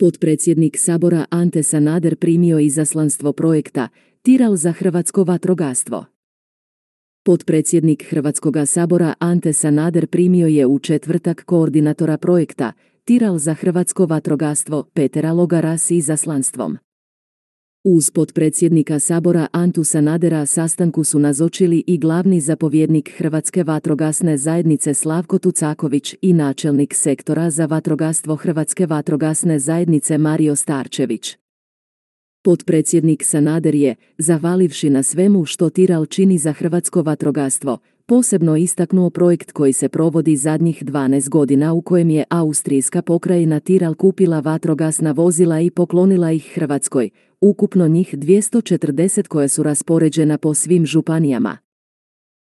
Potpredsjednik Sabora Ante Sanader primio izaslanstvo projekta Tiral za hrvatsko vatrogastvo. Potpredsjednik Hrvatskoga sabora Ante Sanader primio je u četvrtak koordinatora projekta Tiral za hrvatsko vatrogastvo Petera Logara s izaslanstvom. Uz potpredsjednika Sabora Antu Sanadera sastanku su nazočili i glavni zapovjednik Hrvatske vatrogasne zajednice Slavko Tucaković i načelnik sektora za vatrogastvo Hrvatske vatrogasne zajednice Mario Starčević. Potpredsjednik Sanader je, zavalivši na svemu što Tiral čini za hrvatsko vatrogastvo, posebno istaknuo projekt koji se provodi zadnjih 12 godina u kojem je austrijska pokrajina Tiral kupila vatrogasna vozila i poklonila ih Hrvatskoj, ukupno njih 240 koje su raspoređena po svim županijama.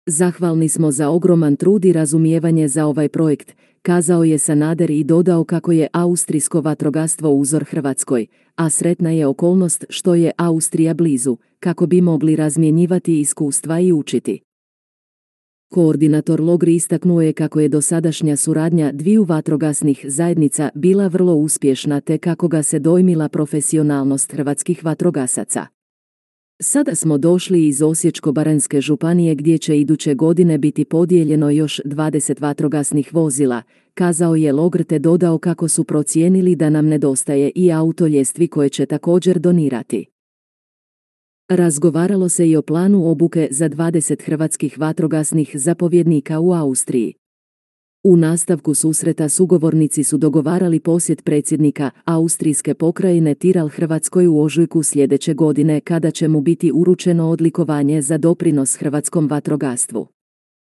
Zahvalni smo za ogroman trud i razumijevanje za ovaj projekt, kazao je Sanader i dodao kako je austrijsko vatrogastvo uzor Hrvatskoj, a sretna je okolnost što je Austrija blizu, kako bi mogli razmjenjivati iskustva i učiti. Koordinator Logri istaknuo je kako je dosadašnja suradnja dviju vatrogasnih zajednica bila vrlo uspješna te kako ga se dojmila profesionalnost hrvatskih vatrogasaca. Sada smo došli iz Osječko-baranjske županije gdje će iduće godine biti podijeljeno još 20 vatrogasnih vozila, kazao je Logr te dodao kako su procijenili da nam nedostaje i autoljestvi koje će također donirati. Razgovaralo se i o planu obuke za 20 hrvatskih vatrogasnih zapovjednika u Austriji. U nastavku susreta sugovornici su dogovarali posjet predsjednika Austrijske pokrajine Tiral Hrvatskoj u ožujku sljedeće godine kada će mu biti uručeno odlikovanje za doprinos hrvatskom vatrogastvu.